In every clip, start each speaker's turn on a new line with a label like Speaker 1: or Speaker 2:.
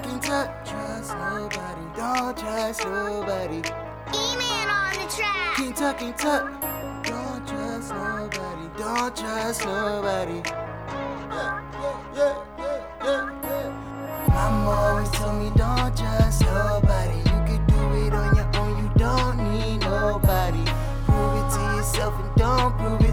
Speaker 1: talking tuck. Trust nobody. Don't trust nobody.
Speaker 2: E-Man on the track.
Speaker 1: Kentucky tuck. Don't trust nobody. Don't trust nobody. Yeah, yeah, yeah, yeah, yeah, yeah. Mama always told me don't trust nobody. You can do it on your own. You don't need nobody. Prove it to yourself and don't prove it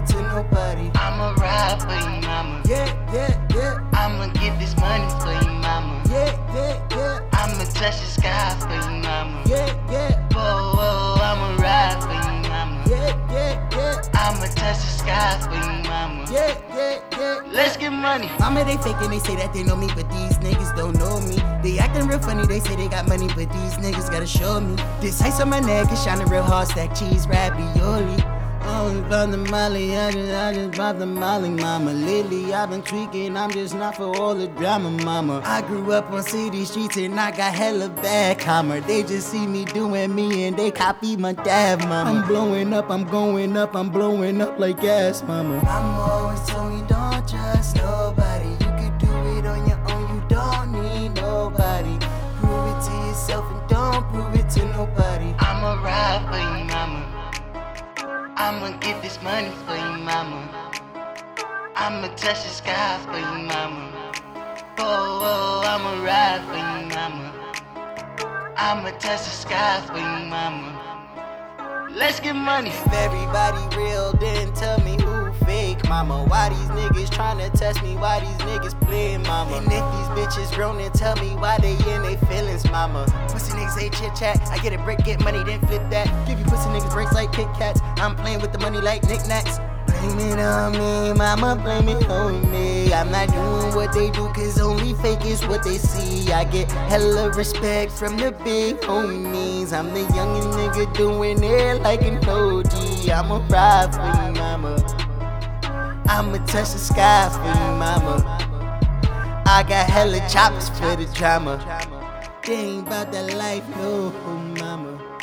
Speaker 3: touch the sky for you, mama.
Speaker 1: yeah, yeah,
Speaker 3: Whoa, whoa, I'ma ride for you, mama.
Speaker 1: yeah, yeah, yeah,
Speaker 3: I'ma touch the sky for you, mama.
Speaker 1: yeah, yeah, yeah.
Speaker 3: Let's get money.
Speaker 1: Mama, they faking, they say that they know me, but these niggas don't know me. They acting real funny, they say they got money, but these niggas gotta show me. This ice on my neck is shining real hard, stack cheese, ravioli. Oh, about the molly, I just, I just bought the molly, mama. Lately, I've been tweaking, I'm just not for all the drama, mama. I grew up on city streets and I got hella bad karma. They just see me doing me and they copy my dad, mama. I'm blowing up, I'm going up, I'm blowing up like gas, mama. Mama always told me don't trust nobody. You can do it on your own, you don't need nobody. Prove it to yourself and don't prove it to nobody.
Speaker 3: I'ma ride for you. I'ma get this money for you, mama. I'ma touch the sky for you, mama. Whoa, whoa, I'ma ride for you, mama. I'ma touch the sky for you, mama. Let's get money.
Speaker 1: Everybody real, mama. Why these niggas tryna test me? Why these niggas playing, mama? And if these bitches grown, then tell me why they in they feelings, mama. Pussy niggas ain't chit chat. I get a brick, get money, then flip that. Give you pussy niggas breaks like Kit Kats. I'm playing with the money like knickknacks. Blame it on me, mama, blame it on me. I'm not doing what they do, cause only fake is what they see. I get hella respect from the big homies. I'm the youngest nigga doing it like an OG. I'ma ride for you, mama. I'ma touch the sky for you, mama. I got hella choppers for the drama. They ain't about that life, no, mama.